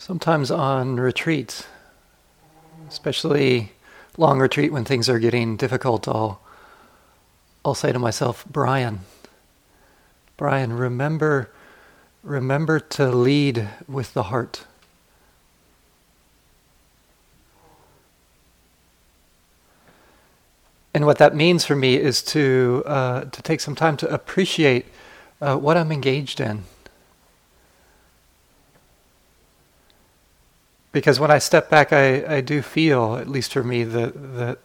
Sometimes on retreats, especially long retreat when things are getting difficult, I'll, I'll say to myself, Brian, Brian, remember, remember to lead with the heart. And what that means for me is to uh, to take some time to appreciate uh, what I'm engaged in. Because when I step back, I, I do feel, at least for me, that, that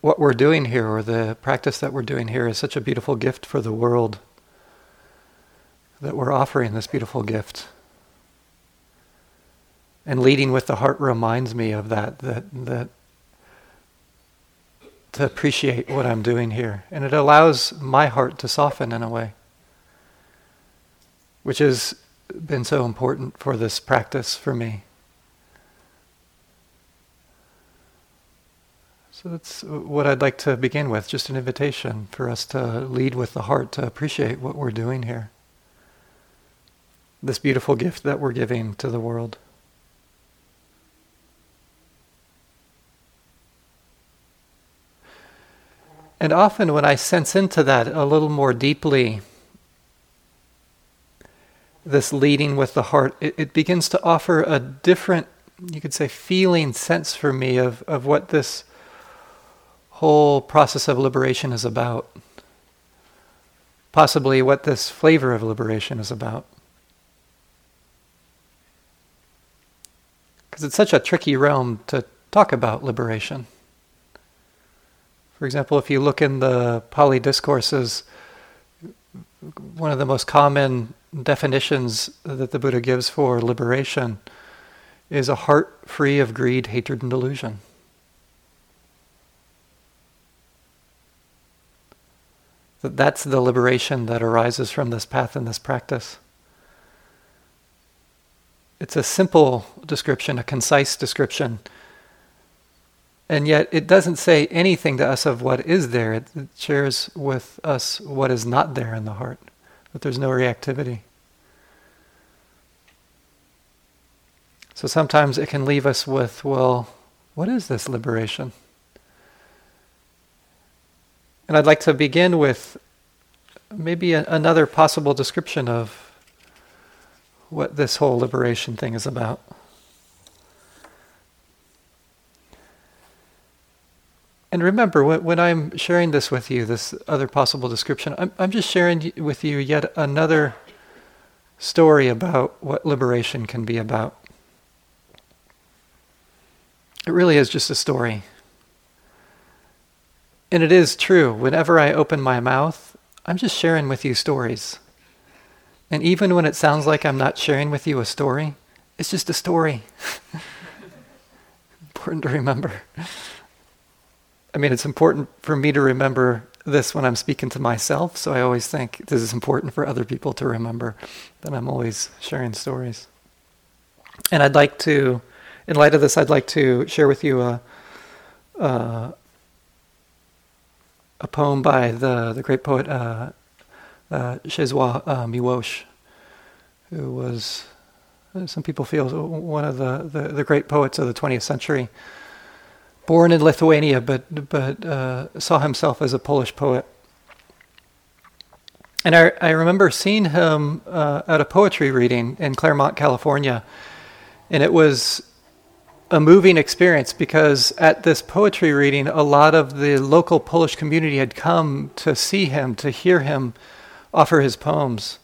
what we're doing here, or the practice that we're doing here, is such a beautiful gift for the world. That we're offering this beautiful gift. And leading with the heart reminds me of that, that, that to appreciate what I'm doing here. And it allows my heart to soften in a way, which has been so important for this practice for me. So that's what I'd like to begin with, just an invitation for us to lead with the heart to appreciate what we're doing here. This beautiful gift that we're giving to the world. And often, when I sense into that a little more deeply, this leading with the heart, it, it, begins to offer a different, you could say, feeling sense for me of, of what this whole process of liberation is about. Possibly what this flavor of liberation is about. Because it's such a tricky realm to talk about liberation. For example, if you look in the Pali discourses, one of the most common definitions that the Buddha gives for liberation is a heart free of greed, hatred, and delusion. That that's the liberation that arises from this path and this practice. It's a simple description, a concise description and yet it doesn't say anything to us of what is there. It, it shares with us what is not there in the heart, that there's no reactivity. So sometimes it can leave us with, well, what is this liberation? And I'd like to begin with maybe a, another possible description of what this whole liberation thing is about. And remember, when, I'm sharing this with you, this other possible description, I'm, I'm just sharing with you yet another story about what liberation can be about. It really is just a story. And it is true. Whenever I open my mouth, I'm just sharing with you stories. And even when it sounds like I'm not sharing with you a story, it's just a story. Important to remember. I mean, it's important for me to remember this when I'm speaking to myself. So I always think this is important for other people to remember that I'm always sharing stories. And I'd like to, in light of this, I'd like to share with you a, a, a poem by the, the great poet uh, uh, uh, Miłosz, who was, some people feel, one of the, the, the great poets of the 20th century born in Lithuania, but but uh, saw himself as a Polish poet. And I, I remember seeing him uh, at a poetry reading in Claremont, California, and it was a moving experience because at this poetry reading, a lot of the local Polish community had come to see him, to hear him offer his poems.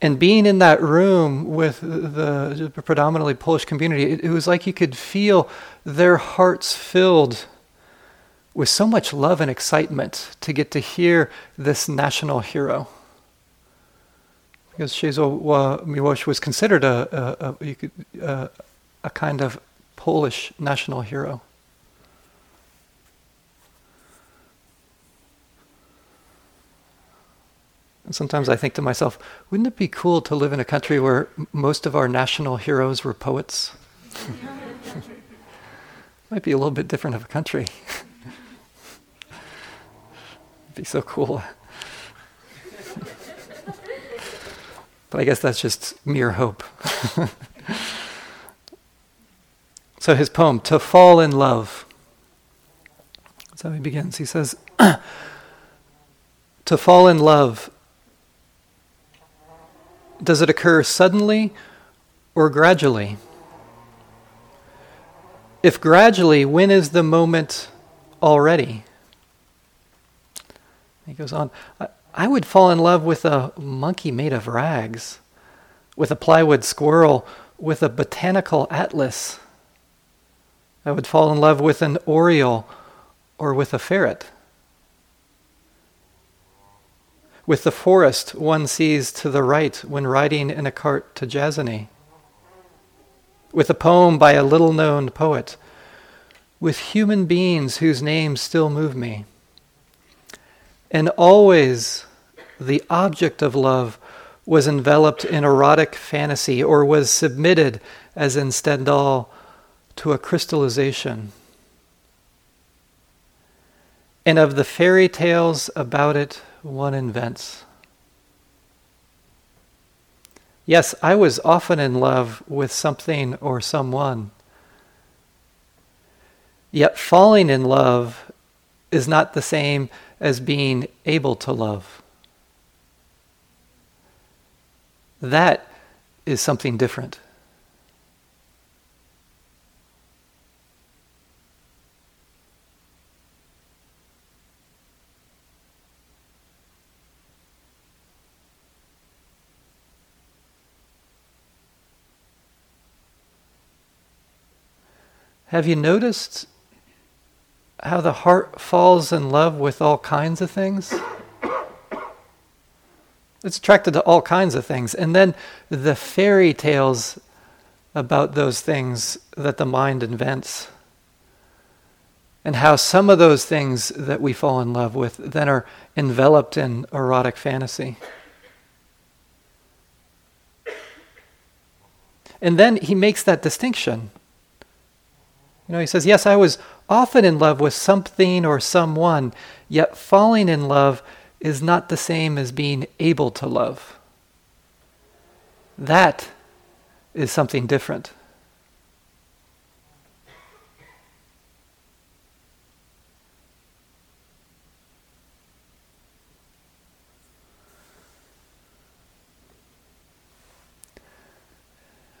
And being in that room with the predominantly Polish community, it, it was like you could feel their hearts filled with so much love and excitement to get to hear this national hero. Because Czesław Miłosz was considered a, a, a, a kind of Polish national hero. And sometimes I think to myself, wouldn't it be cool to live in a country where most of our national heroes were poets? Might be a little bit different of a country. be so cool. But I guess that's just mere hope. so his poem, To Fall in Love. How he begins. He says, To fall in love, does it occur suddenly or gradually? If gradually, when is the moment already? He goes on, I, would fall in love with a monkey made of rags, with a plywood squirrel, with a botanical atlas. I would fall in love with an oriole or with a ferret. With the forest one sees to the right when riding in a cart to Jasony. With a poem by a little known poet. With human beings whose names still move me. And always the object of love was enveloped in erotic fantasy or was submitted, as in Stendhal, to a crystallization. And of the fairy tales about it, one invents. Yes, I was often in love with something or someone. Yet falling in love is not the same as being able to love. That is something different. Have you noticed how the heart falls in love with all kinds of things? It's attracted to all kinds of things. And then the fairy tales about those things that the mind invents. And how some of those things that we fall in love with then are enveloped in erotic fantasy. And then he makes that distinction. You know, he says, Yes, I was often in love with something or someone, yet falling in love is not the same as being able to love. That is something different.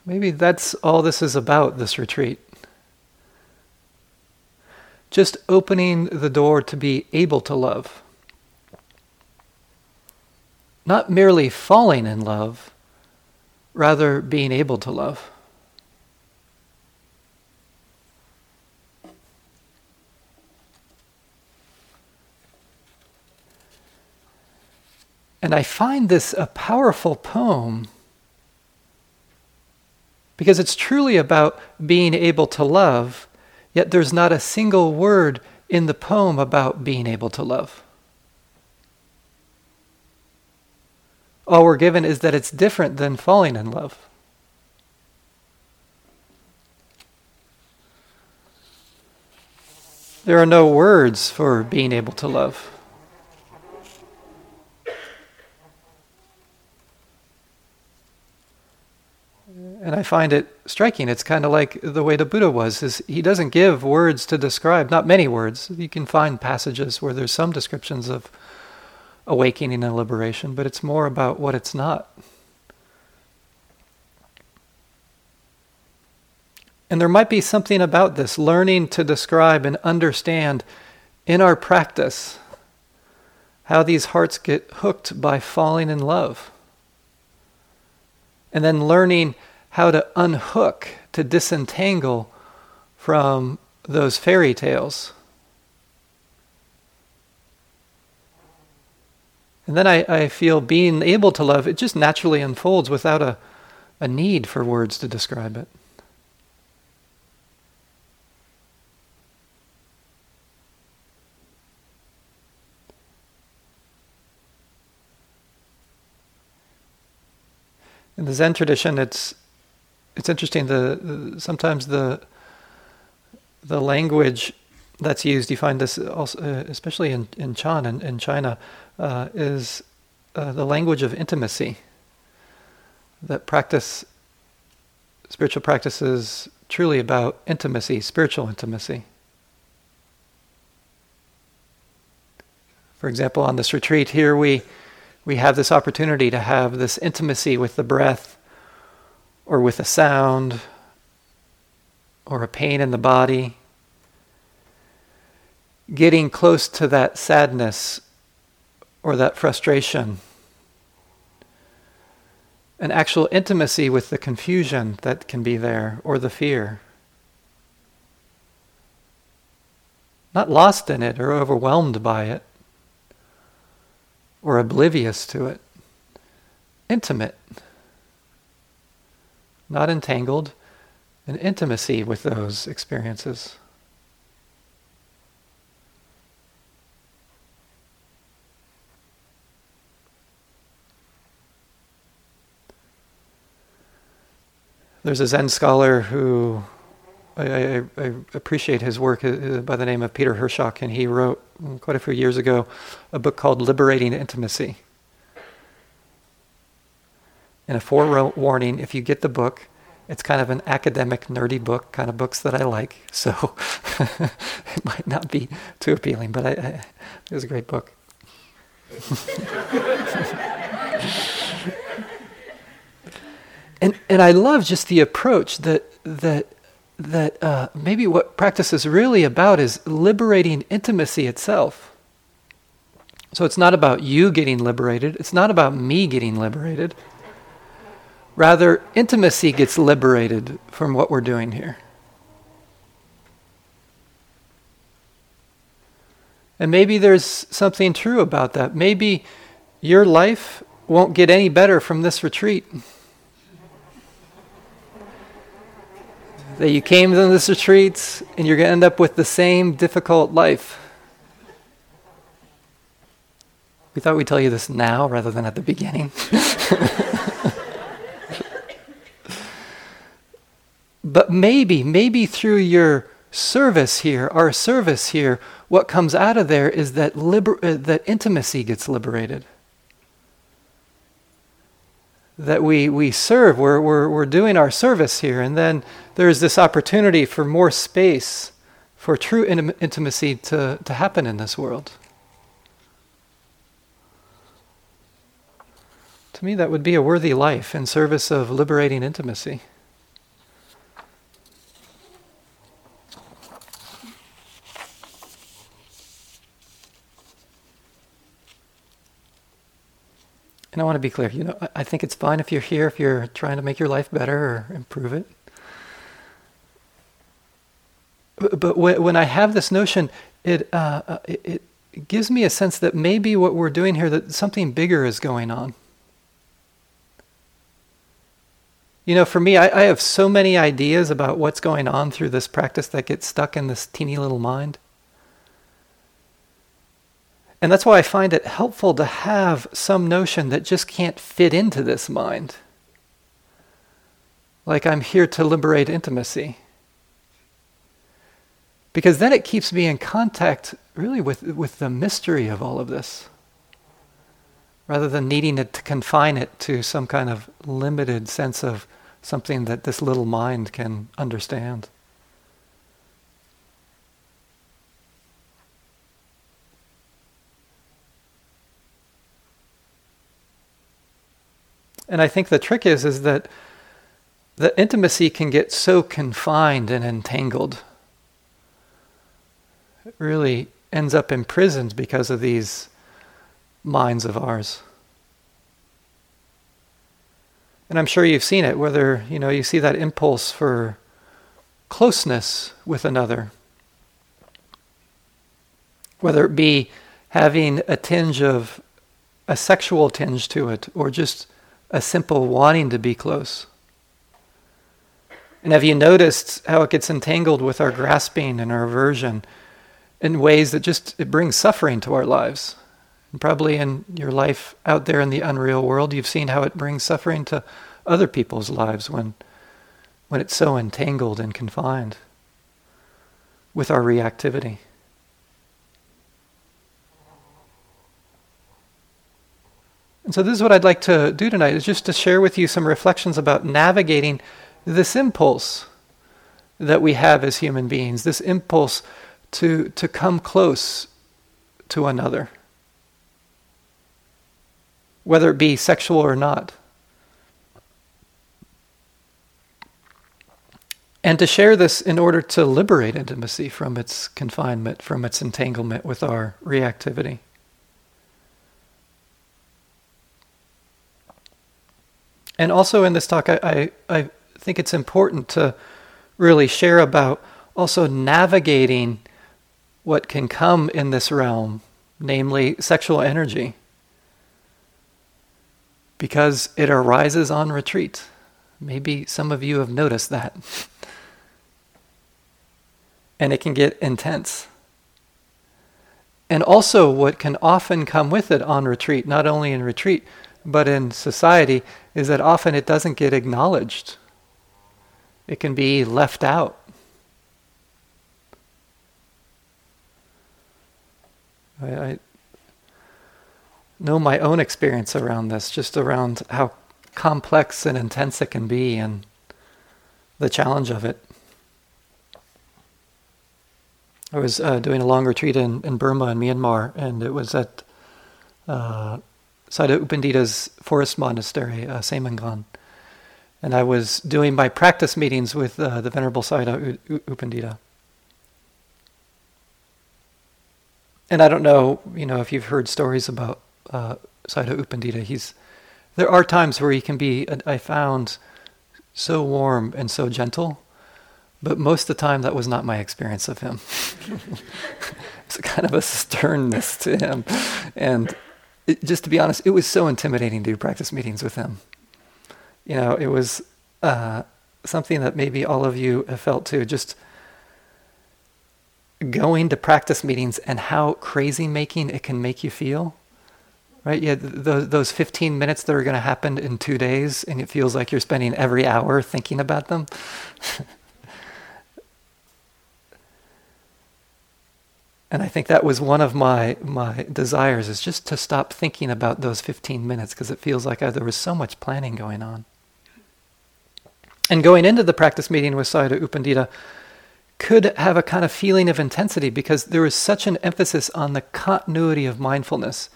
Maybe that's all this is about, this retreat. Just opening the door to be able to love not merely falling in love, rather being able to love. And I find this a powerful poem because it's truly about being able to love, yet there's not a single word in the poem about being able to love. all we're given is that it's different than falling in love. There are no words for being able to love. And I find it striking. It's kind of like the way the Buddha was. Is he doesn't give words to describe, not many words. You can find passages where there's some descriptions of awakening and liberation, but it's more about what it's not. And there might be something about this, learning to describe and understand in our practice how these hearts get hooked by falling in love. And then learning how to unhook, to disentangle from those fairy tales And then I, I feel being able to love, it just naturally unfolds without a, a need for words to describe it. In the Zen tradition, it's it's interesting. The, the sometimes the the language that's used, you find this also, uh, especially in, in Chan in, in China, uh, is uh, the language of intimacy. that practice, spiritual practice is truly about intimacy, spiritual intimacy. For example, on this retreat here, we, we have this opportunity to have this intimacy with the breath or with a sound or a pain in the body. Getting close to that sadness or that frustration. An actual intimacy with the confusion that can be there or the fear. Not lost in it or overwhelmed by it or oblivious to it. Intimate, not entangled, an intimacy with those experiences. There's a Zen scholar who I, I, I, appreciate his work uh, by the name of Peter Hershock, and he wrote quite a few years ago a book called Liberating Intimacy. And a forewarning if you get the book, it's kind of an academic, nerdy book, kind of books that I like. So it might not be too appealing, but I, I, it was a great book. and and I love just the approach that that that uh, maybe what practice is really about is liberating intimacy itself. So it's not about you getting liberated, it's not about me getting liberated. Rather, intimacy gets liberated from what we're doing here. And maybe there's something true about that. Maybe your life won't get any better from this retreat. that you came to this retreat and you're going to end up with the same difficult life. We thought we'd tell you this now rather than at the beginning. but maybe, maybe through your service here, our service here, what comes out of there is that, liber- uh, that intimacy gets liberated that we, we serve. We're, we're, we're doing our service here. And then there's this opportunity for more space for true in- intimacy to, to happen in this world. To me, that would be a worthy life in service of liberating intimacy. And I want to be clear, you know, I think it's fine if you're here, if you're trying to make your life better or improve it. But when I have this notion, it, uh, uh it gives me a sense that maybe what we're doing here, that something bigger is going on. You know, for me, I, I have so many ideas about what's going on through this practice that get stuck in this teeny little mind. And that's why I find it helpful to have some notion that just can't fit into this mind. Like I'm here to liberate intimacy. Because then it keeps me in contact really with, with the mystery of all of this. Rather than needing it to confine it to some kind of limited sense of something that this little mind can understand. And I think the trick is is that the intimacy can get so confined and entangled. It really ends up imprisoned because of these minds of ours. And I'm sure you've seen it, whether you know you see that impulse for closeness with another. Whether it be having a tinge of a sexual tinge to it, or just a simple wanting to be close. And have you noticed how it gets entangled with our grasping and our aversion in ways that just it brings suffering to our lives? And probably in your life out there in the unreal world, you've seen how it brings suffering to other people's lives when, when it's so entangled and confined with our reactivity. And so, this is what I'd like to do tonight is just to share with you some reflections about navigating this impulse that we have as human beings, this impulse to, to come close to another, whether it be sexual or not. And to share this in order to liberate intimacy from its confinement, from its entanglement with our reactivity. And also in this talk, I, I, I think it's important to really share about also navigating what can come in this realm, namely sexual energy, because it arises on retreat. Maybe some of you have noticed that. and it can get intense. And also, what can often come with it on retreat, not only in retreat, but in society, is that often it doesn't get acknowledged. It can be left out. I, I know my own experience around this, just around how complex and intense it can be and the challenge of it. I was uh, doing a long retreat in, in Burma and Myanmar, and it was at uh, Sayadaw U Pandita's forest monastery, uh, Semangan. And I was doing my practice meetings with uh, the Venerable Sayadaw U. And I don't know, you know, if you've heard stories about uh, Sayadaw U He's there are times where he can be, I found, so warm and so gentle, but most of the time that was not my experience of him. it's kind of a sternness to him, and it, just to be honest, it was so intimidating to do practice meetings with him. You know, it was uh, something that maybe all of you have felt too. Just going to practice meetings and how crazy making it can make you feel. Right? Yeah, th- those 15 minutes that are going to happen in two days, and it feels like you're spending every hour thinking about them. And I think that was one of my, my desires is just to stop thinking about those 15 minutes because it feels like I, there was so much planning going on. And going into the practice meeting with Sayadaw U Pandita could have a kind of feeling of intensity because there was such an emphasis on the continuity of mindfulness.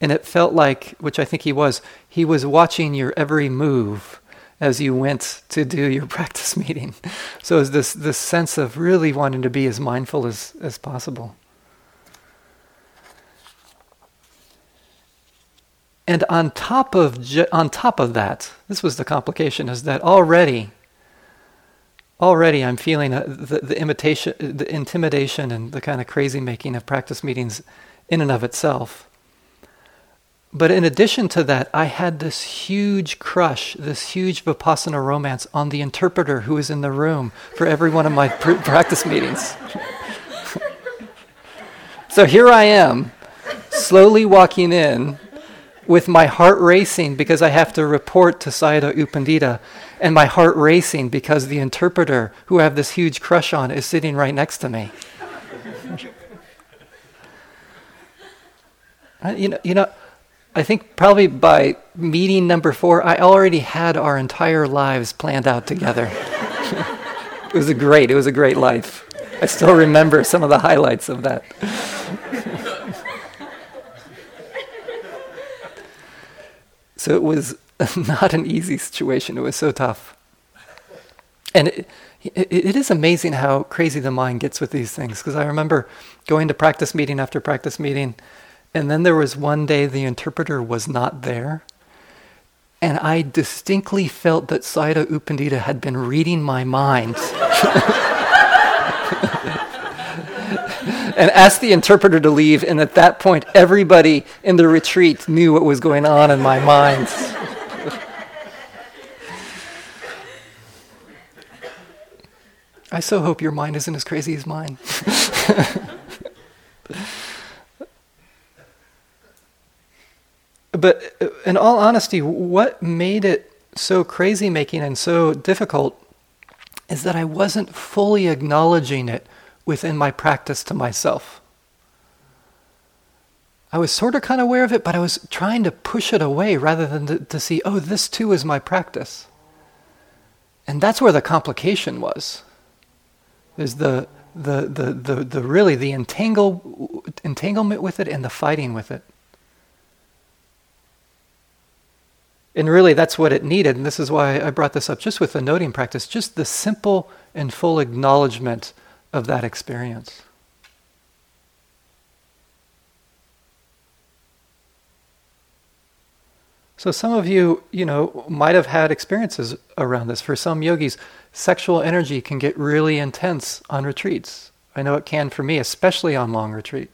And it felt like, which I think he was, he was watching your every move as you went to do your practice meeting. So it was this, this sense of really wanting to be as mindful as, as possible. And on top of on top of that, this was the complication: is that already, already I'm feeling a, the, the imitation, the intimidation, and the kind of crazy making of practice meetings, in and of itself. But in addition to that, I had this huge crush, this huge vipassana romance on the interpreter who was in the room for every one of my pr- practice meetings. so here I am, slowly walking in with my heart racing because I have to report to Sayadaw U Pandita, and my heart racing because the interpreter, who I have this huge crush on, is sitting right next to me. you know, you know, I think probably by meeting number four, I already had our entire lives planned out together. it was a great, it was a great life. I still remember some of the highlights of that. So it was not an easy situation. It was so tough. And it, it, it is amazing how crazy the mind gets with these things. Because I remember going to practice meeting after practice meeting, and then there was one day the interpreter was not there. And I distinctly felt that Sayadaw U Pandita had been reading my mind. and asked the interpreter to leave. And at that point, everybody in the retreat knew what was going on in my mind. I so hope your mind isn't as crazy as mine. but uh, in all honesty, what made it so crazy making and so difficult is that I wasn't fully acknowledging it within my practice to myself. I was sort of kind of aware of it, but I was trying to push it away rather than to, to see, oh, this too is my practice. And that's where the complication was. Is the the the the, the really the entangle, entanglement with it and the fighting with it. And really, that's what it needed. And this is why I brought this up just with the noting practice, just the simple and full acknowledgement of that experience. So some of you, you know, might have had experiences around this. For some yogis, sexual energy can get really intense on retreats. I know it can for me, especially on long retreat.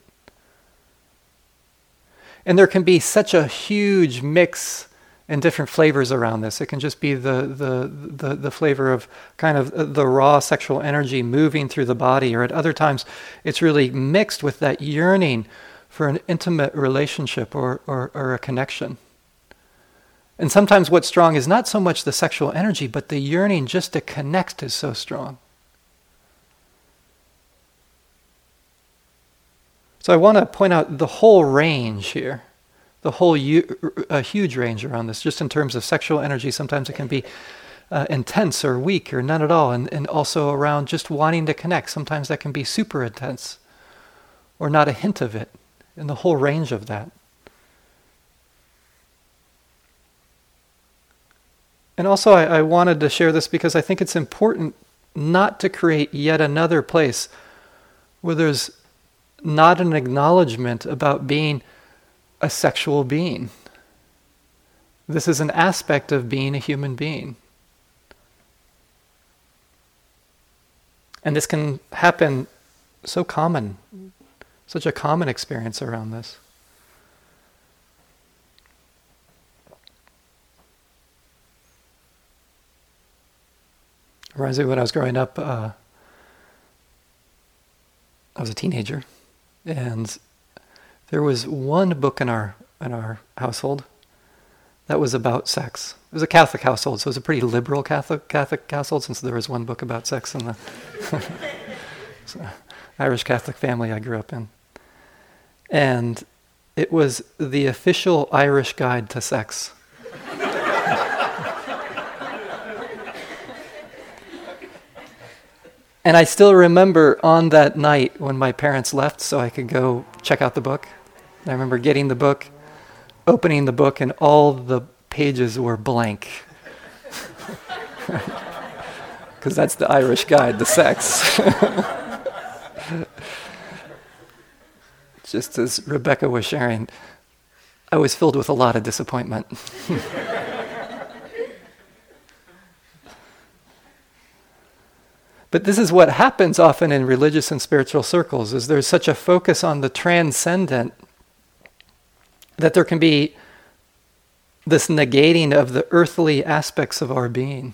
And there can be such a huge mix and different flavors around this. It can just be the, the, the, the, flavor of kind of the raw sexual energy moving through the body, or at other times it's really mixed with that yearning for an intimate relationship or, or, or a connection. And sometimes what's strong is not so much the sexual energy, but the yearning just to connect is so strong. So I want to point out the whole range here, the whole a huge range around this, just in terms of sexual energy. Sometimes it can be uh, intense or weak or none at all, and, and also around just wanting to connect. Sometimes that can be super intense or not a hint of it, and the whole range of that. And also, I, I wanted to share this because I think it's important not to create yet another place where there's not an acknowledgement about being a sexual being. This is an aspect of being a human being. And this can happen so common, such a common experience around this. reminds me when I was growing up, uh, I was a teenager, and there was one book in our in our household that was about sex. It was a Catholic household, so it was a pretty liberal Catholic Catholic household, since there was one book about sex in the Irish Catholic family I grew up in, and it was the official Irish guide to sex. And I still remember on that night when my parents left so I could go check out the book. I remember getting the book, opening the book, and all the pages were blank. Because that's the Irish guide the sex. Just as Rebecca was sharing, I was filled with a lot of disappointment. But this is what happens often in religious and spiritual circles is there's such a focus on the transcendent that there can be this negating of the earthly aspects of our being,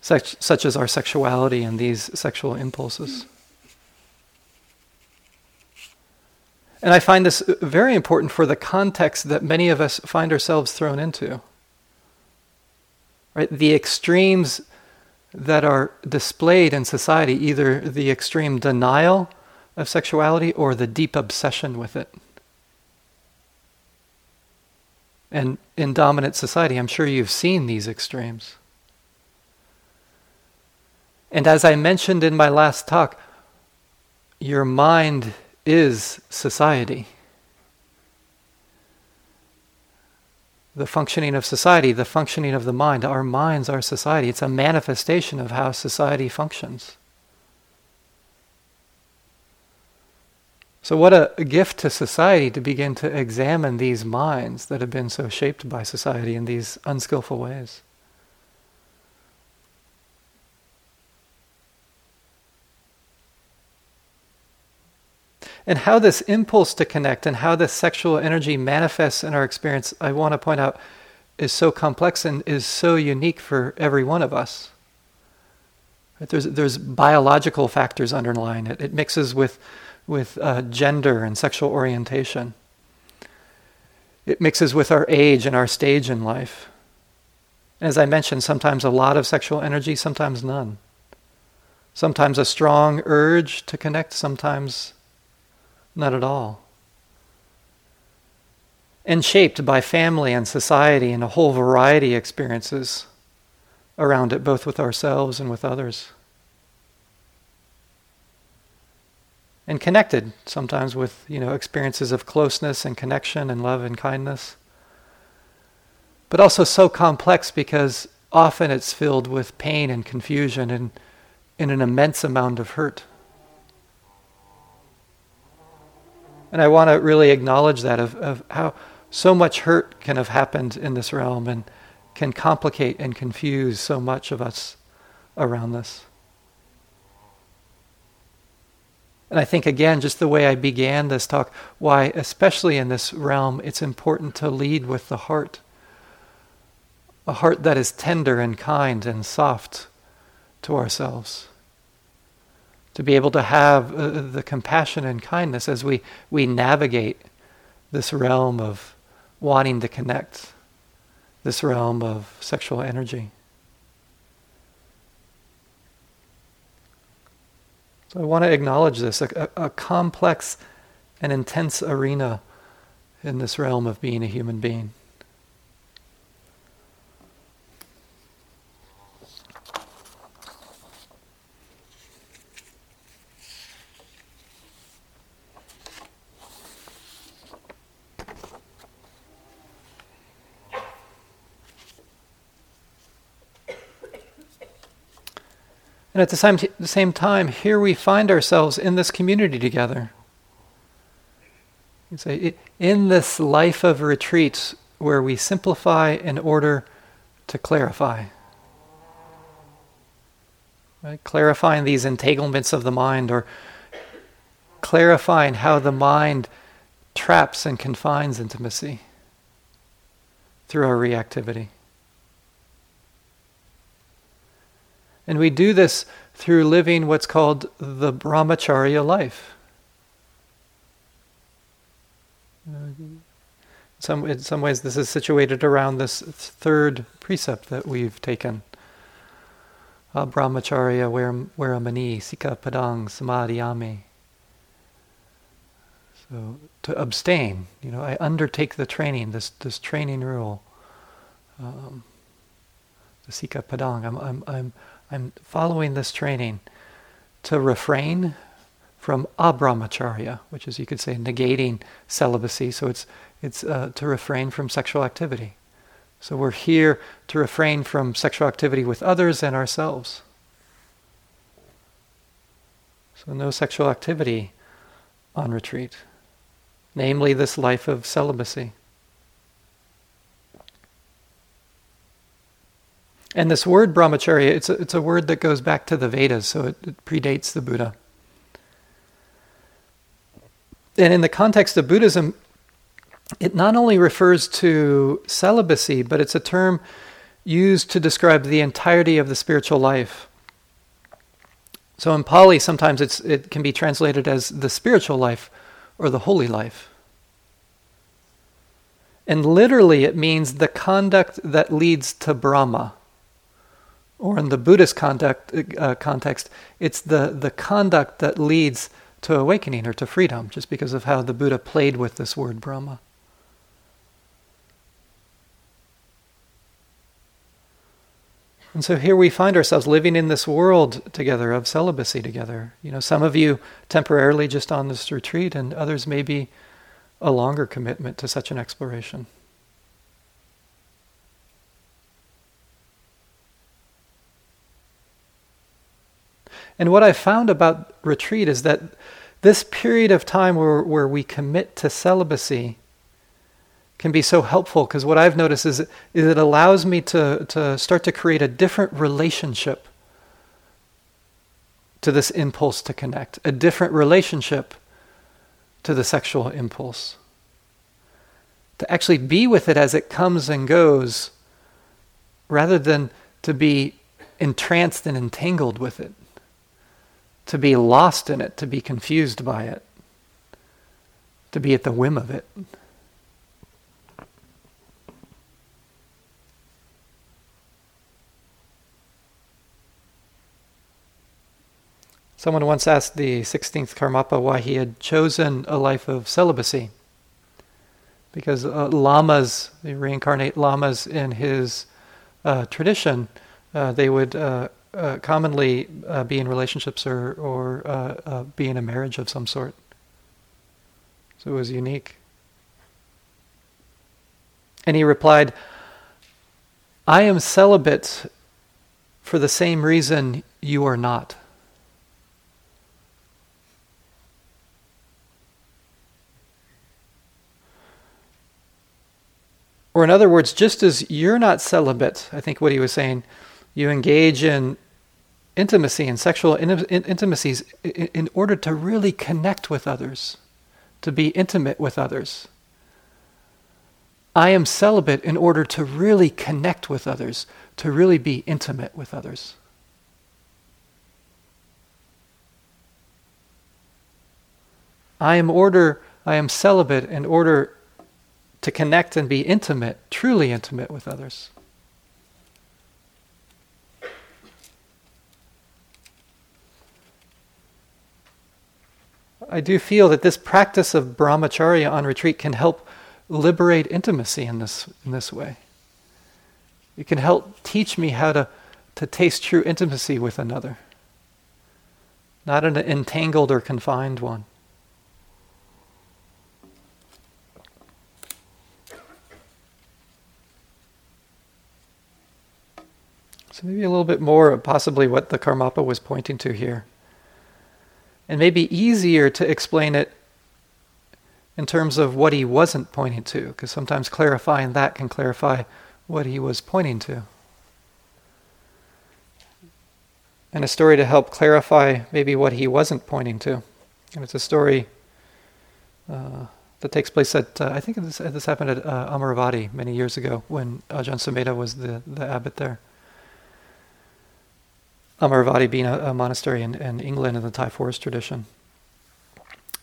such, such as our sexuality and these sexual impulses. And I find this very important for the context that many of us find ourselves thrown into. Right? The extremes that are displayed in society either the extreme denial of sexuality or the deep obsession with it. And in dominant society, I'm sure you've seen these extremes. And as I mentioned in my last talk, your mind is society. the functioning of society, the functioning of the mind. Our minds are society. It's a manifestation of how society functions. So, what a gift to society to begin to examine these minds that have been so shaped by society in these unskillful ways. And how this impulse to connect and how this sexual energy manifests in our experience, I want to point out, is so complex and is so unique for every one of us. There's, there's biological factors underlying it. It mixes with, with uh, gender and sexual orientation. It mixes with our age and our stage in life. As I mentioned, sometimes a lot of sexual energy, sometimes none. Sometimes a strong urge to connect, sometimes not at all. and shaped by family and society and a whole variety of experiences around it, both with ourselves and with others. And connected sometimes with, you know, experiences of closeness and connection and love and kindness. But also so complex because often it's filled with pain and confusion and, and an immense amount of hurt. And I want to really acknowledge that of, of how so much hurt can have happened in this realm and can complicate and confuse so much of us around this. And I think, again, just the way I began this talk, why, especially in this realm, it's important to lead with the heart. A heart that is tender and kind and soft to ourselves. To be able to have uh, the compassion and kindness as we, we navigate this realm of wanting to connect this realm of sexual energy. So I want to acknowledge this a, a, a complex and intense arena in this realm of being a human being. And at the same, t- the same time, here we find ourselves in this community together. You say, in this life of retreat where we simplify in order to clarify. Right? Clarifying these entanglements of the mind or clarifying how the mind traps and confines intimacy through our reactivity. And we do this through living what's called the brahmacharya life. Some, in some ways, this is situated around this third precept that we've taken. Brahmacharya veramani sika padang samadiyami. So to abstain, you know, I undertake the training, this this training rule. Um, the sikkhapadam. I'm I'm I'm I'm following this training to refrain from abrahmacharya, which is, you could say, negating celibacy. So it's, it's uh, to refrain from sexual activity. So we're here to refrain from sexual activity with others and ourselves. So no sexual activity on retreat, namely this life of celibacy. And this word brahmacharya, it's a, it's a word that goes back to the Vedas, so it, it predates the Buddha. And in the context of Buddhism, it not only refers to celibacy, but it's a term used to describe the entirety of the spiritual life. So in Pali, sometimes it can be translated as the spiritual life or the holy life. And literally, it means the conduct that leads to Brahma or in the Buddhist context, uh, context, it's the, the conduct that leads to awakening or to freedom, just because of how the Buddha played with this word Brahma. And so here we find ourselves living in this world together of celibacy together. You know, some of you temporarily just on this retreat, and others maybe a longer commitment to such an exploration. And what I've found about retreat is that this period of time where, where we commit to celibacy can be so helpful because what I've noticed is, is it allows me to, to start to create a different relationship to this impulse to connect, a different relationship to the sexual impulse. To actually be with it as it comes and goes rather than to be entranced and entangled with it to be lost in it, to be confused by it, to be at the whim of it. Someone once asked the 16th Karmapa why he had chosen a life of celibacy. Because uh, lamas, they reincarnate lamas in his uh, tradition, uh, they would uh, uh, commonly be in relationships or, or be in a marriage of some sort. So it was unique. And he replied, I am celibate for the same reason you are not. Or, in other words, just as you're not celibate, I think what he was saying, you engage in intimacy and sexual in- intimacies in-, in order to really connect with others, to be intimate with others. I am celibate in order to really connect with others, to really be intimate with others. I am order I am celibate in order to connect and be intimate, truly intimate with others. I do feel that this practice of brahmacharya on retreat can help liberate intimacy in this, in this way. It can help teach me how to, to taste true intimacy with another, not an entangled or confined one. So maybe a little bit more, possibly what the Karmapa was pointing to here. And maybe easier to explain it in terms of what he wasn't pointing to, because sometimes clarifying that can clarify what he was pointing to. And a story to help clarify maybe what he wasn't pointing to. And it's a story uh, that takes place at, uh, I think this, this happened at uh, Amaravati many years ago when Ajahn Sumedho was the, the abbot there. Amaravati being a, a monastery in, in, England in the Thai forest tradition.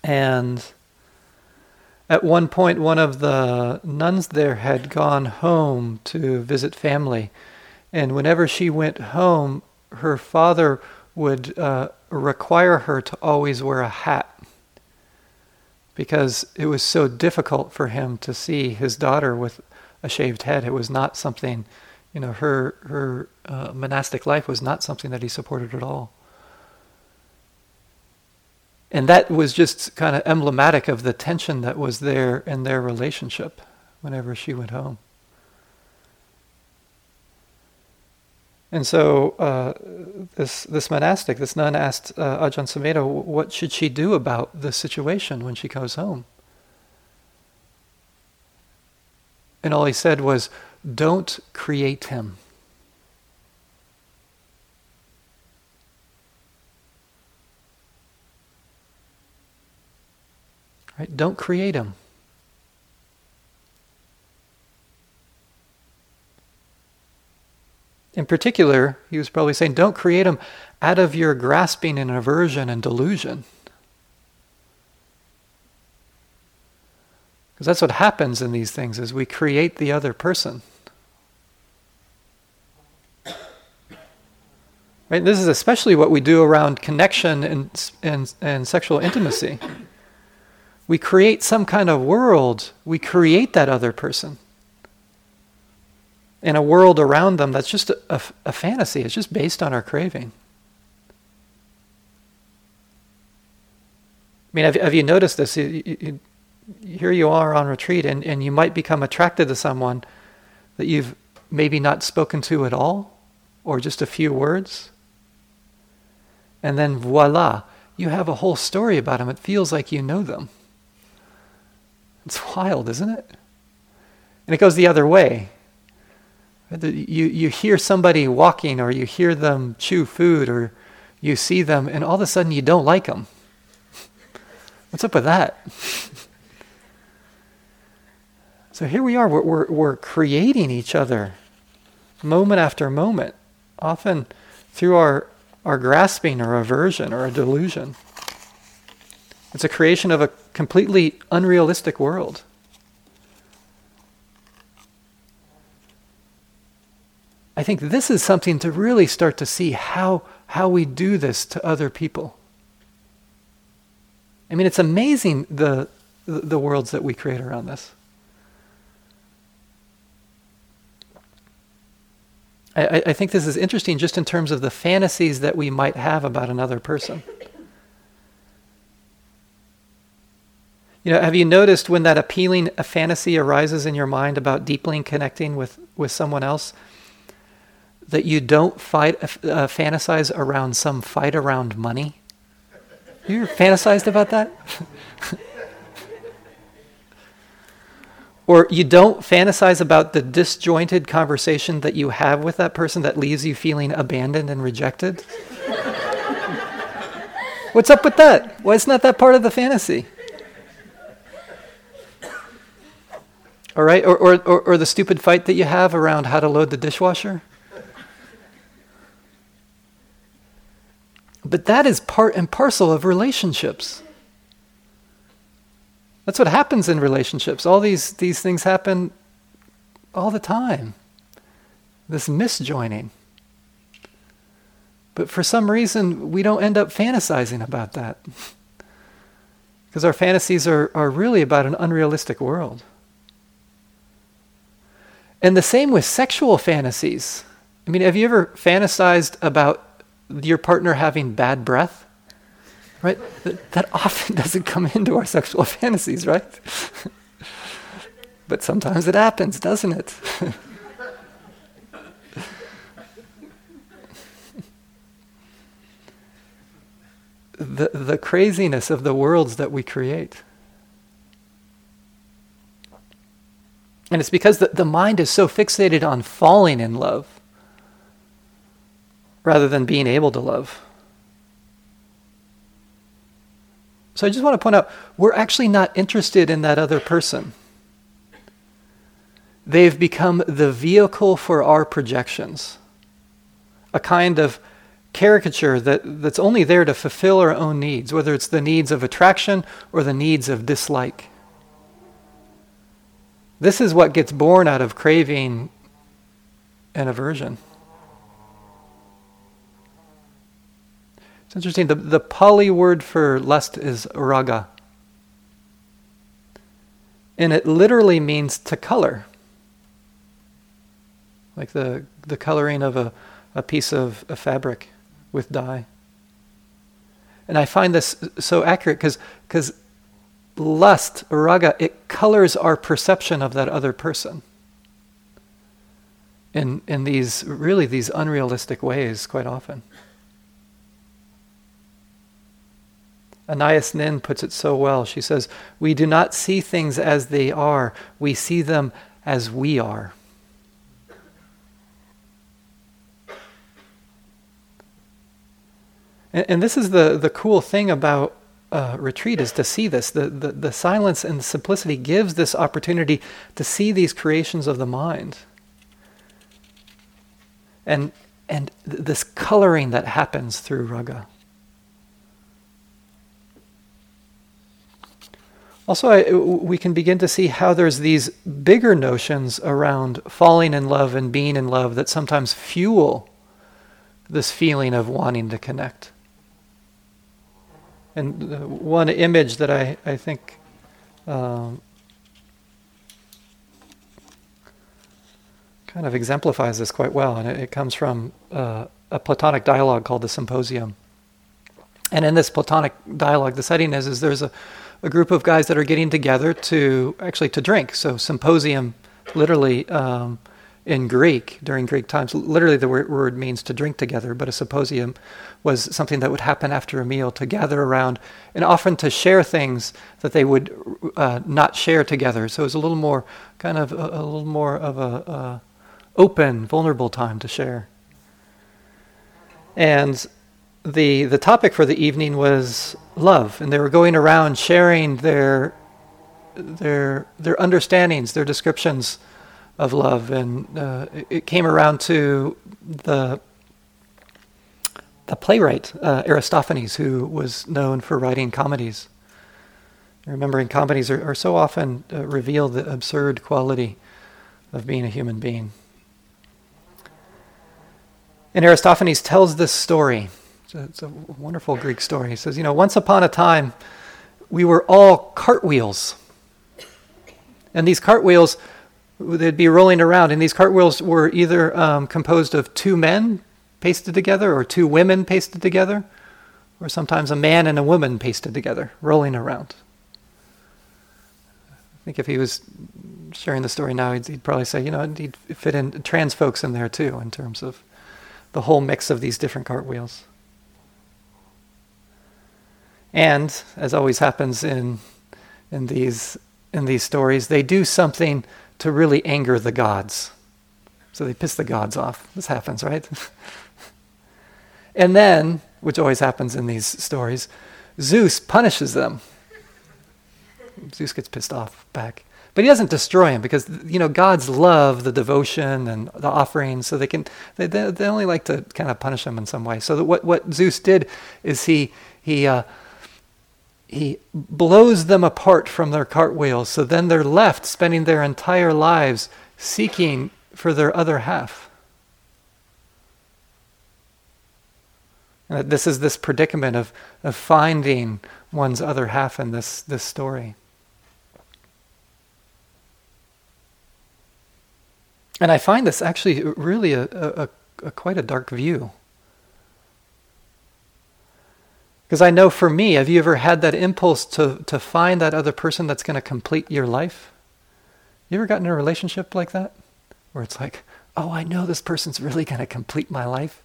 And at one point, one of the nuns there had gone home to visit family. And whenever she went home, her father would uh, require her to always wear a hat because it was so difficult for him to see his daughter with a shaved head. It was not something you know, her her uh, monastic life was not something that he supported at all. And that was just kind of emblematic of the tension that was there in their relationship whenever she went home. And so uh, this this monastic, this nun asked uh, Ajahn Sumedho, what should she do about the situation when she goes home? And all he said was, don't create him. Right? Don't create him. In particular, he was probably saying, don't create him out of your grasping and aversion and delusion. Because that's what happens in these things is we create the other person. Right? This is especially what we do around connection and, and, and sexual intimacy. We create some kind of world, we create that other person. In a world around them that's just a, a, a fantasy, it's just based on our craving. I mean, have, have you noticed this? You, you, here you are on retreat, and, and you might become attracted to someone that you've maybe not spoken to at all, or just a few words. And then voila, you have a whole story about them. It feels like you know them. It's wild, isn't it? And it goes the other way. You, you hear somebody walking, or you hear them chew food, or you see them, and all of a sudden you don't like them. What's up with that? so here we are, we're, we're, we're creating each other moment after moment, often through our our grasping or aversion or a delusion. It's a creation of a completely unrealistic world. I think this is something to really start to see how, how we do this to other people. I mean, it's amazing the, the worlds that we create around this. I, I think this is interesting just in terms of the fantasies that we might have about another person. You know, have you noticed when that appealing fantasy arises in your mind about deeply connecting with, with someone else, that you don't fight uh, fantasize around some fight around money? You ever fantasized about that? or you don't fantasize about the disjointed conversation that you have with that person that leaves you feeling abandoned and rejected? What's up with that? Why isn't that part of the fantasy? All right, or, or, or, or the stupid fight that you have around how to load the dishwasher. But that is part and parcel of relationships. That's what happens in relationships. All these, these things happen all the time. This misjoining. But for some reason, we don't end up fantasizing about that. because our fantasies are, are really about an unrealistic world. And the same with sexual fantasies. I mean, have you ever fantasized about your partner having bad breath? Right? That, often doesn't come into our sexual fantasies, right? but sometimes it happens, doesn't it? the, the craziness of the worlds that we create. And it's because the, the mind is so fixated on falling in love rather than being able to love. So I just want to point out we're actually not interested in that other person. They've become the vehicle for our projections, a kind of caricature that, that's only there to fulfill our own needs, whether it's the needs of attraction or the needs of dislike. This is what gets born out of craving and aversion. It's interesting. The, the Pali word for lust is raga. And it literally means to color. Like the, the coloring of a, a piece of a fabric with dye. And I find this so accurate because lust, raga, it colors our perception of that other person in, in these really these unrealistic ways quite often. Anais Nin puts it so well. She says, We do not see things as they are, we see them as we are. And, and this is the, the cool thing about uh, retreat is to see this. The, the, the silence and simplicity gives this opportunity to see these creations of the mind. And, and th- this coloring that happens through raga. Also, I, we can begin to see how there's these bigger notions around falling in love and being in love that sometimes fuel this feeling of wanting to connect. And one image that I, I think um, kind of exemplifies this quite well, and it, it comes from uh, a Platonic dialogue called the Symposium. And in this Platonic dialogue, the setting is, is there's a, a group of guys that are getting together to actually to drink. So symposium, literally um, in Greek during Greek times, literally the word, means to drink together. But a symposium was something that would happen after a meal to gather around and often to share things that they would uh, not share together. So it was a little more kind of a, a little more of a, a open, vulnerable time to share. And the the topic for the evening was love, and they were going around sharing their their their understandings, their descriptions of love, and uh, it came around to the the playwright uh, Aristophanes, who was known for writing comedies. Remembering comedies are, are so often uh, reveal the absurd quality of being a human being. And Aristophanes tells this story it's a, wonderful Greek story. He says, you know, once upon a time, we were all cartwheels. And these cartwheels they'd be rolling around, and these cartwheels were either um, composed of two men pasted together, or two women pasted together, or sometimes a man and a woman pasted together, rolling around. I think if he was sharing the story now, he'd, he'd probably say, you know, he'd fit in trans folks in there too, in terms of the whole mix of these different cartwheels. And as always happens in in these in these stories, they do something to really anger the gods. So they piss the gods off. This happens, right? and then, which always happens in these stories, Zeus punishes them. Zeus gets pissed off back. But he doesn't destroy him because you know gods love the devotion and the offerings, so they can they, they, they only like to kind of punish him in some way. So what what Zeus did is he he uh, he blows them apart from their cartwheels, so then they're left spending their entire lives seeking for their other half. This is this predicament of, of finding one's other half in this, this story. And I find this actually really a, a, a quite a dark view. Because I know for me, have you ever had that impulse to, to find that other person that's going to complete your life? You ever gotten in a relationship like that? Where it's like, oh, I know this person's really going to complete my life.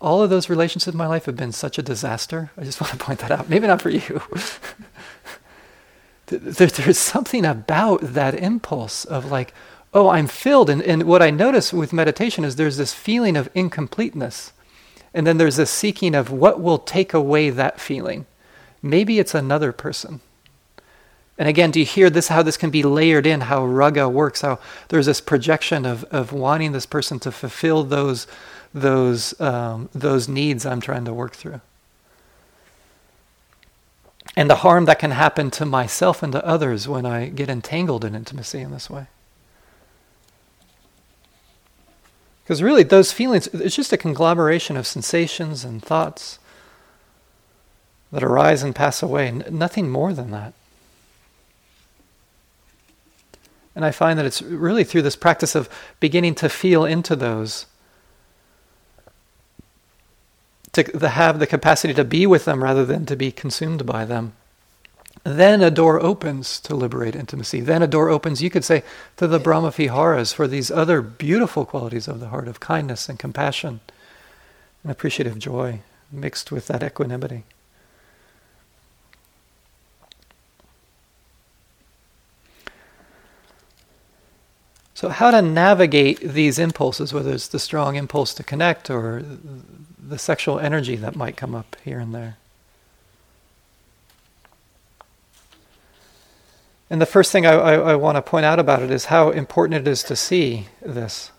All of those relationships in my life have been such a disaster. I just want to point that out. Maybe not for you. There's something about that impulse of like, oh, I'm filled. And, and what I notice with meditation is there's this feeling of incompleteness and then there's a seeking of what will take away that feeling. Maybe it's another person. And again, do you hear this, how this can be layered in, how raga works, how there's this projection of, of wanting this person to fulfill those, those, um, those needs I'm trying to work through. And the harm that can happen to myself and to others when I get entangled in intimacy in this way. Because really, those feelings, it's just a conglomeration of sensations and thoughts that arise and pass away, nothing more than that. And I find that it's really through this practice of beginning to feel into those, to have the capacity to be with them rather than to be consumed by them then a door opens to liberate intimacy. Then a door opens, you could say, to the Brahma Viharas for these other beautiful qualities of the heart of kindness and compassion and appreciative joy mixed with that equanimity. So, how to navigate these impulses, whether it's the strong impulse to connect or the sexual energy that might come up here and there? And the first thing I, I, I want to point out about it is how important it is to see this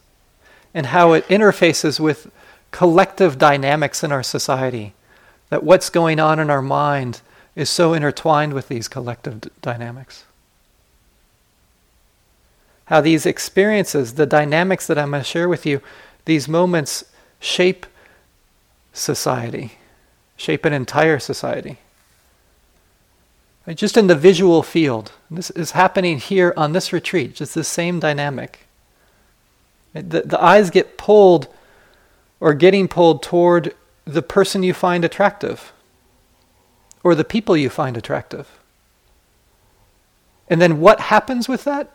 and how it interfaces with collective dynamics in our society. That what's going on in our mind is so intertwined with these collective d- dynamics. How these experiences, the dynamics that I'm going to share with you, these moments shape society, shape an entire society. Just in the visual field. This is happening here on this retreat, just the same dynamic. The, the eyes get pulled or getting pulled toward the person you find attractive or the people you find attractive. And then what happens with that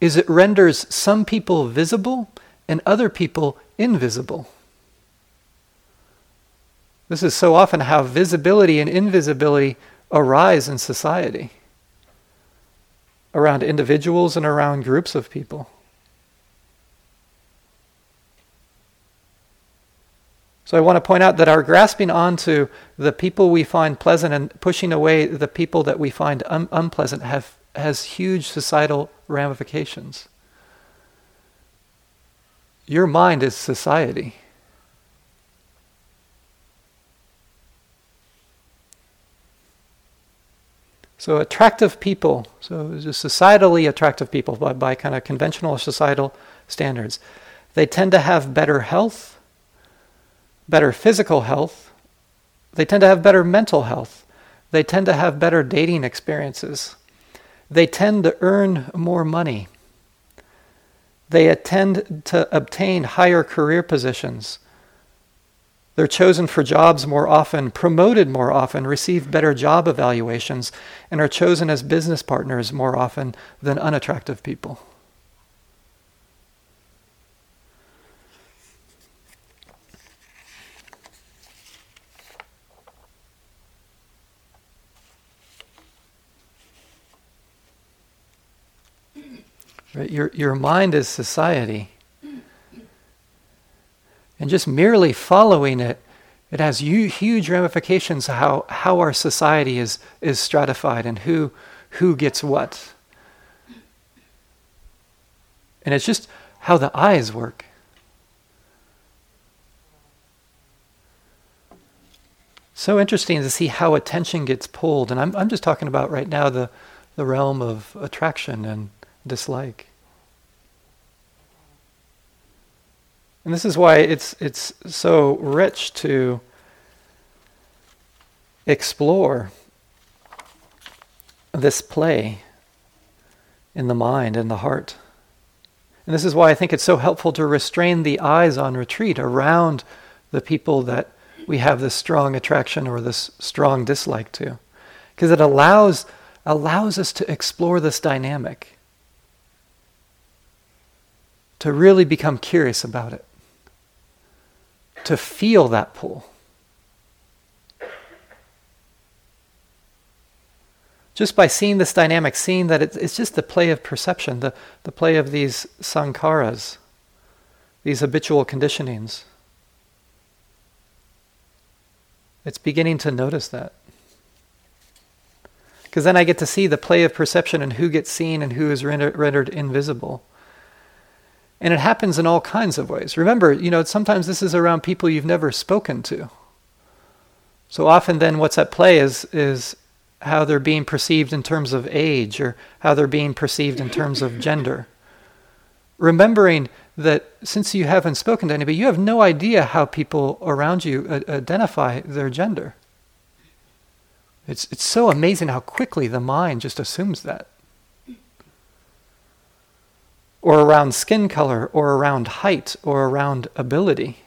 is it renders some people visible and other people invisible. This is so often how visibility and invisibility arise in society around individuals and around groups of people. So I want to point out that our grasping onto the people we find pleasant and pushing away the people that we find un- unpleasant have, has huge societal ramifications. Your mind is society. So attractive people, so societally attractive people by, by kind of conventional societal standards, they tend to have better health, better physical health, they tend to have better mental health, they tend to have better dating experiences, they tend to earn more money, They tend to obtain higher career positions. They're chosen for jobs more often, promoted more often, receive better job evaluations, and are chosen as business partners more often than unattractive people. Right? Your, your mind is society. And just merely following it, it has huge ramifications how, how our society is, is stratified and who, who gets what. And it's just how the eyes work. So interesting to see how attention gets pulled. And I'm, I'm just talking about right now the, the realm of attraction and dislike. And this is why it's, it's so rich to explore this play in the mind and the heart. And this is why I think it's so helpful to restrain the eyes on retreat around the people that we have this strong attraction or this strong dislike to. Because it allows, allows us to explore this dynamic, to really become curious about it to feel that pull. Just by seeing this dynamic, seeing that it's, it's just the play of perception, the, the play of these sankharas, these habitual conditionings. It's beginning to notice that. Because then I get to see the play of perception and who gets seen and who is rendered, rendered invisible. And it happens in all kinds of ways. Remember, you know, sometimes this is around people you've never spoken to. So often then what's at play is is how they're being perceived in terms of age or how they're being perceived in terms of gender. Remembering that since you haven't spoken to anybody, you have no idea how people around you uh, identify their gender. It's, it's so amazing how quickly the mind just assumes that or around skin color, or around height, or around ability.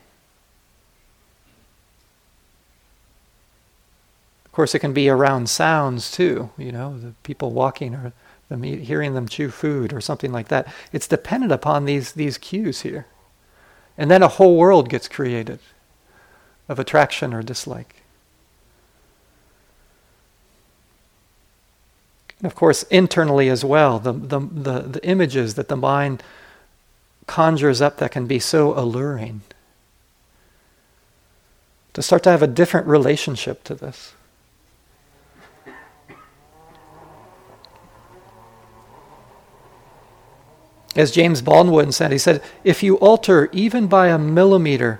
Of course, it can be around sounds too, you know, the people walking or them hearing them chew food or something like that. It's dependent upon these, these cues here. And then a whole world gets created of attraction or dislike. And of course, internally as well, the, the, the, the images that the mind conjures up that can be so alluring. To start to have a different relationship to this. As James Baldwin said, he said, if you alter even by a millimeter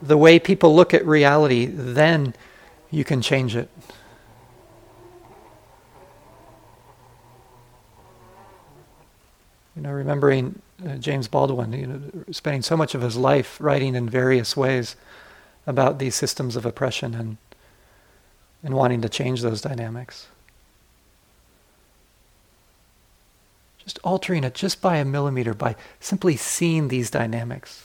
the way people look at reality, then you can change it. You know, remembering uh, James Baldwin, you know, spending so much of his life writing in various ways about these systems of oppression and and wanting to change those dynamics. Just altering it just by a millimeter, by simply seeing these dynamics.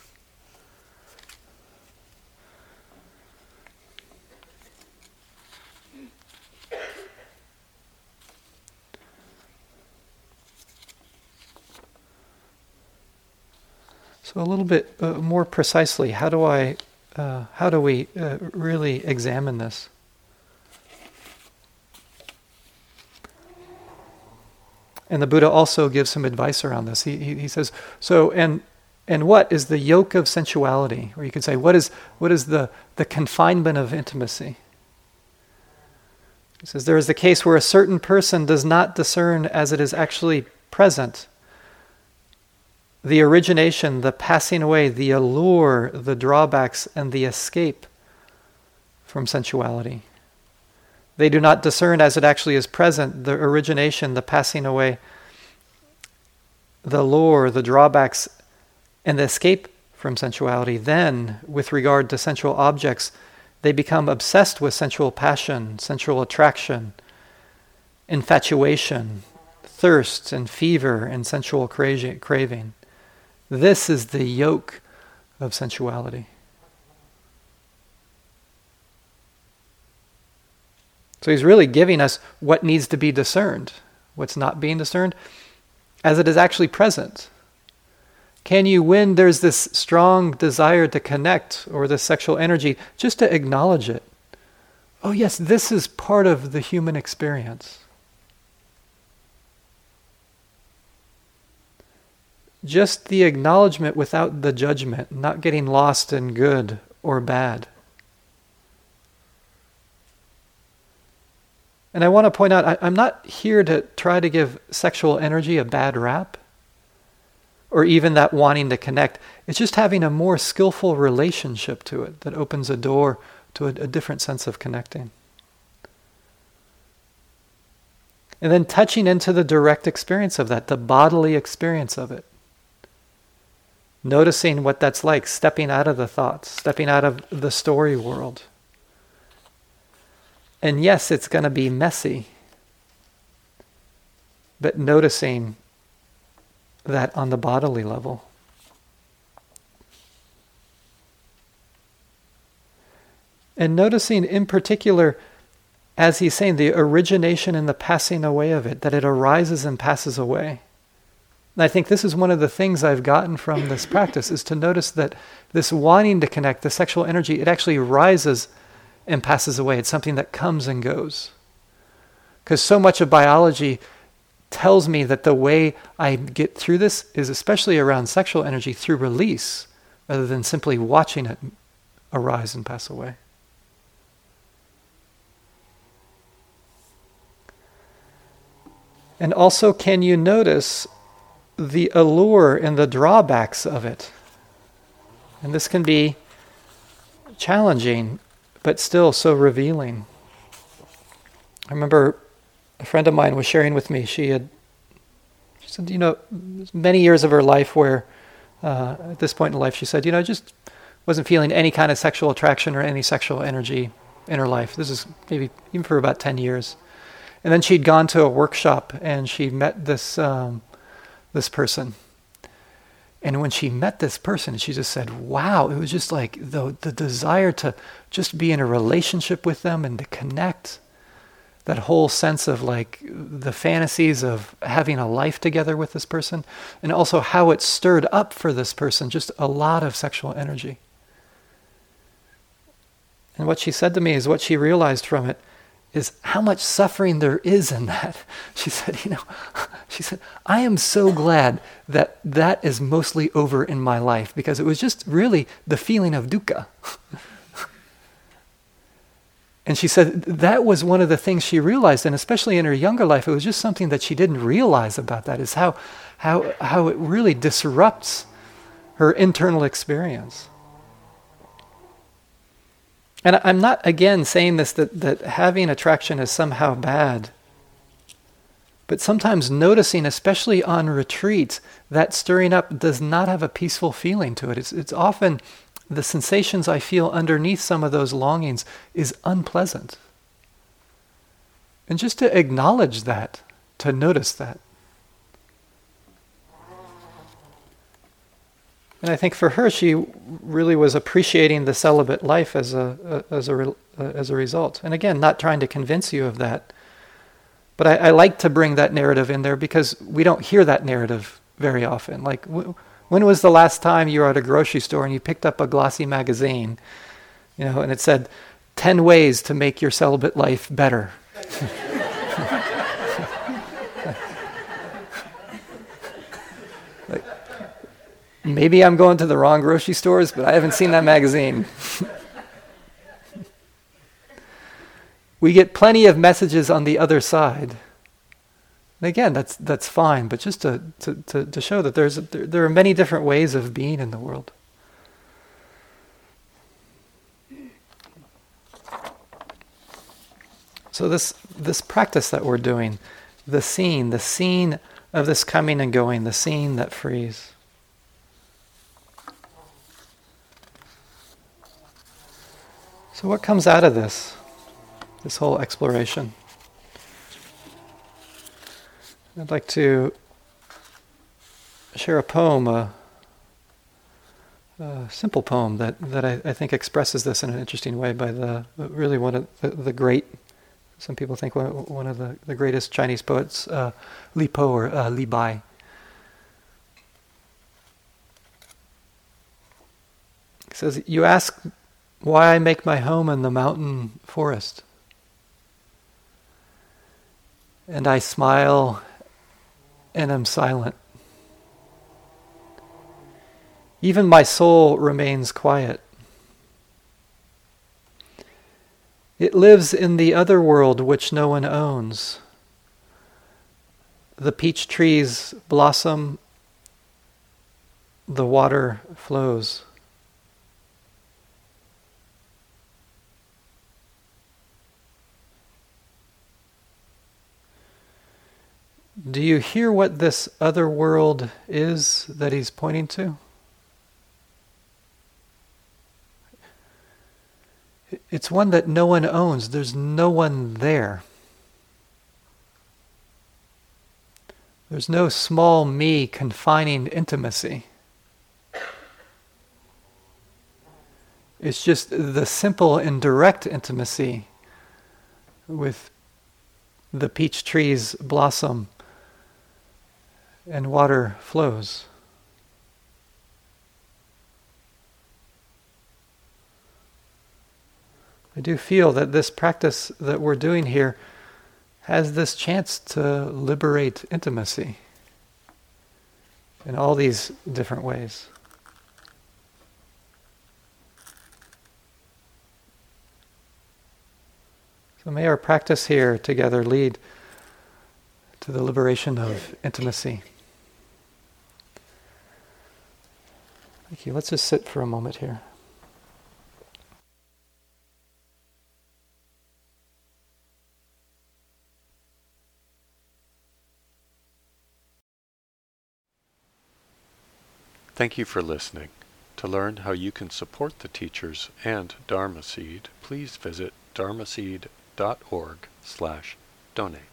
So a little bit uh, more precisely, how do I, uh, how do we uh, really examine this? And the Buddha also gives some advice around this. He, he, he says, so, and, and what is the yoke of sensuality? Or you could say, what is, what is the, the confinement of intimacy? He says, there is the case where a certain person does not discern as it is actually present the origination, the passing away, the allure, the drawbacks, and the escape from sensuality. They do not discern as it actually is present the origination, the passing away, the lure, the drawbacks, and the escape from sensuality. Then, with regard to sensual objects, they become obsessed with sensual passion, sensual attraction, infatuation, thirst, and fever, and sensual craving. This is the yoke of sensuality. So he's really giving us what needs to be discerned, what's not being discerned, as it is actually present. Can you, when there's this strong desire to connect or this sexual energy, just to acknowledge it? Oh, yes, this is part of the human experience. Just the acknowledgement without the judgment, not getting lost in good or bad. And I want to point out, I, am not here to try to give sexual energy a bad rap or even that wanting to connect. It's just having a more skillful relationship to it that opens a door to a, a different sense of connecting. And then touching into the direct experience of that, the bodily experience of it. Noticing what that's like, stepping out of the thoughts, stepping out of the story world. And yes, it's going to be messy, but noticing that on the bodily level. And noticing in particular, as he's saying, the origination and the passing away of it, that it arises and passes away. And I think this is one of the things I've gotten from this practice is to notice that this wanting to connect, the sexual energy, it actually rises and passes away. It's something that comes and goes. Because so much of biology tells me that the way I get through this is especially around sexual energy through release rather than simply watching it arise and pass away. And also, can you notice the allure and the drawbacks of it? And this can be challenging, but still so revealing. I remember a friend of mine was sharing with me. She had, she said, you know, many years of her life where, uh, at this point in life, she said, you know, I just wasn't feeling any kind of sexual attraction or any sexual energy in her life. This is maybe even for about 10 years. And then she'd gone to a workshop and she met this, um, this person. And when she met this person, she just said, wow, it was just like the, the desire to just be in a relationship with them and to connect that whole sense of like the fantasies of having a life together with this person, and also how it stirred up for this person just a lot of sexual energy. And what she said to me is what she realized from it is how much suffering there is in that. She said, you know, she said, I am so glad that that is mostly over in my life because it was just really the feeling of dukkha. And she said that was one of the things she realized, and especially in her younger life, it was just something that she didn't realize about that is how, how, how it really disrupts her internal experience. And I'm not, again, saying this that, that having attraction is somehow bad. But sometimes noticing, especially on retreats, that stirring up does not have a peaceful feeling to it. It's, it's often the sensations I feel underneath some of those longings is unpleasant. And just to acknowledge that, to notice that. And I think for her, she really was appreciating the celibate life as a, as a, uh, as a result. And again, not trying to convince you of that. But I, I like to bring that narrative in there because we don't hear that narrative very often. Like, when was the last time you were at a grocery store and you picked up a glossy magazine, you know, and it said 10 ways to make your celibate life better? maybe I'm going to the wrong grocery stores, but I haven't seen that magazine. we get plenty of messages on the other side. And again, that's that's fine, but just to, to, to, to show that there's there, there are many different ways of being in the world. So this this practice that we're doing, the scene, the scene of this coming and going, the scene that frees. So what comes out of this? This whole exploration? I'd like to share a poem a uh, simple poem that, that I, I, think expresses this in an interesting way by the really one of the, the great, some people think one, one of the, the greatest Chinese poets, uh, Li Po or uh, Li Bai. Says, You ask why I make my home in the mountain forest. And I smile and am silent. Even my soul remains quiet. It lives in the other world which no one owns. The peach trees blossom, the water flows. Do you hear what this other world is that he's pointing to? It's one that no one owns. There's no one there. There's no small me confining intimacy. It's just the simple and direct intimacy with the peach trees blossom and water flows. I do feel that this practice that we're doing here has this chance to liberate intimacy in all these different ways. So may our practice here together lead to the liberation of intimacy. Thank you. Let's just sit for a moment here. Thank you for listening. To learn how you can support the teachers and Dharma Seed, please visit dharmaseed.org slash donate.